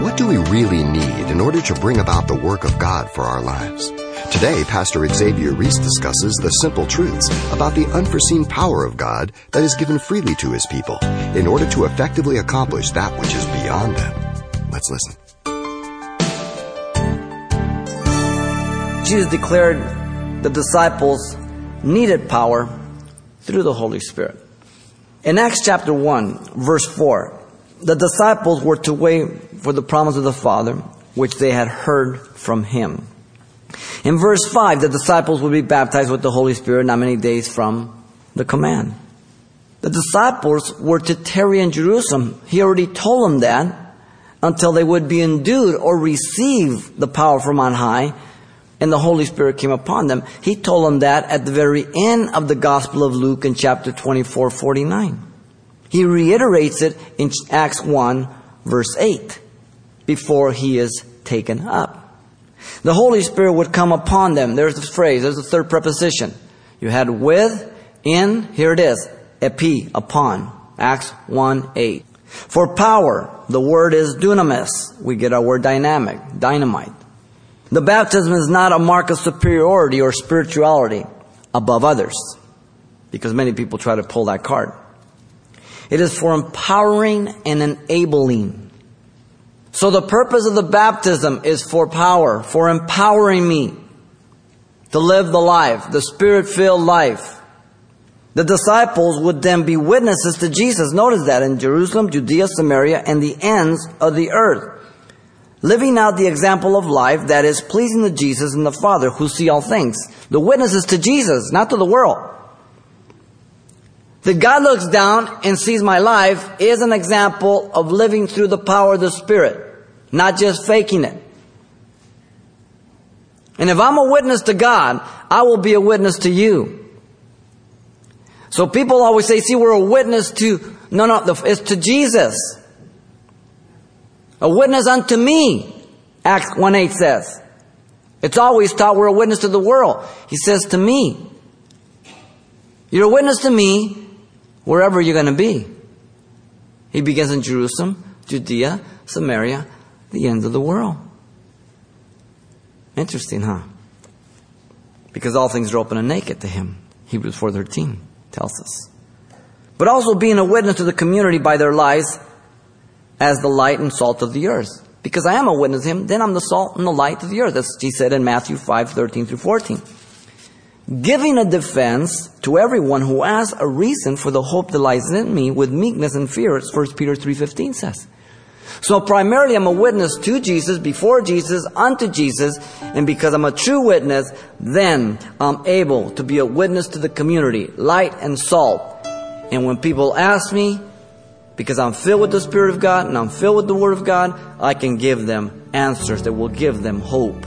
What do we really need in order to bring about the work of God for our lives? Today, Pastor Xavier Reese discusses the simple truths about the unforeseen power of God that is given freely to his people in order to effectively accomplish that which is beyond them. Let's listen. Jesus declared the disciples needed power through the Holy Spirit. In Acts chapter 1, verse 4, the disciples were to wait for the promise of the Father, which they had heard from Him. In verse 5, the disciples would be baptized with the Holy Spirit not many days from the command. The disciples were to tarry in Jerusalem. He already told them that until they would be endued or receive the power from on high and the Holy Spirit came upon them. He told them that at the very end of the Gospel of Luke in chapter 24, 49. He reiterates it in Acts 1 verse 8 before he is taken up. The Holy Spirit would come upon them. There's the phrase, there's the third preposition. You had with, in, here it is, epi, upon. Acts 1 8. For power, the word is dunamis. We get our word dynamic, dynamite. The baptism is not a mark of superiority or spirituality above others, because many people try to pull that card. It is for empowering and enabling. So the purpose of the baptism is for power, for empowering me to live the life, the spirit-filled life. The disciples would then be witnesses to Jesus. Notice that in Jerusalem, Judea, Samaria, and the ends of the earth living out the example of life that is pleasing to Jesus and the Father who see all things. The witnesses to Jesus, not to the world. That God looks down and sees my life is an example of living through the power of the Spirit, not just faking it. And if I'm a witness to God, I will be a witness to you. So people always say, see, we're a witness to, no, no, it's to Jesus. A witness unto me, Acts 1 8 says. It's always taught we're a witness to the world. He says to me, You're a witness to me wherever you're going to be. He begins in Jerusalem, Judea, Samaria, the end of the world. Interesting, huh? Because all things are open and naked to him. Hebrews 4.13 tells us. But also being a witness to the community by their lives as the light and salt of the earth. Because I am a witness to him, then I'm the salt and the light of the earth, as he said in Matthew 5, 13 through 14. Giving a defense to everyone who asks a reason for the hope that lies in me with meekness and fear, as 1 Peter 3.15 says. So primarily I'm a witness to Jesus, before Jesus, unto Jesus, and because I'm a true witness, then I'm able to be a witness to the community, light and salt. And when people ask me, because I'm filled with the Spirit of God and I'm filled with the Word of God, I can give them answers that will give them hope.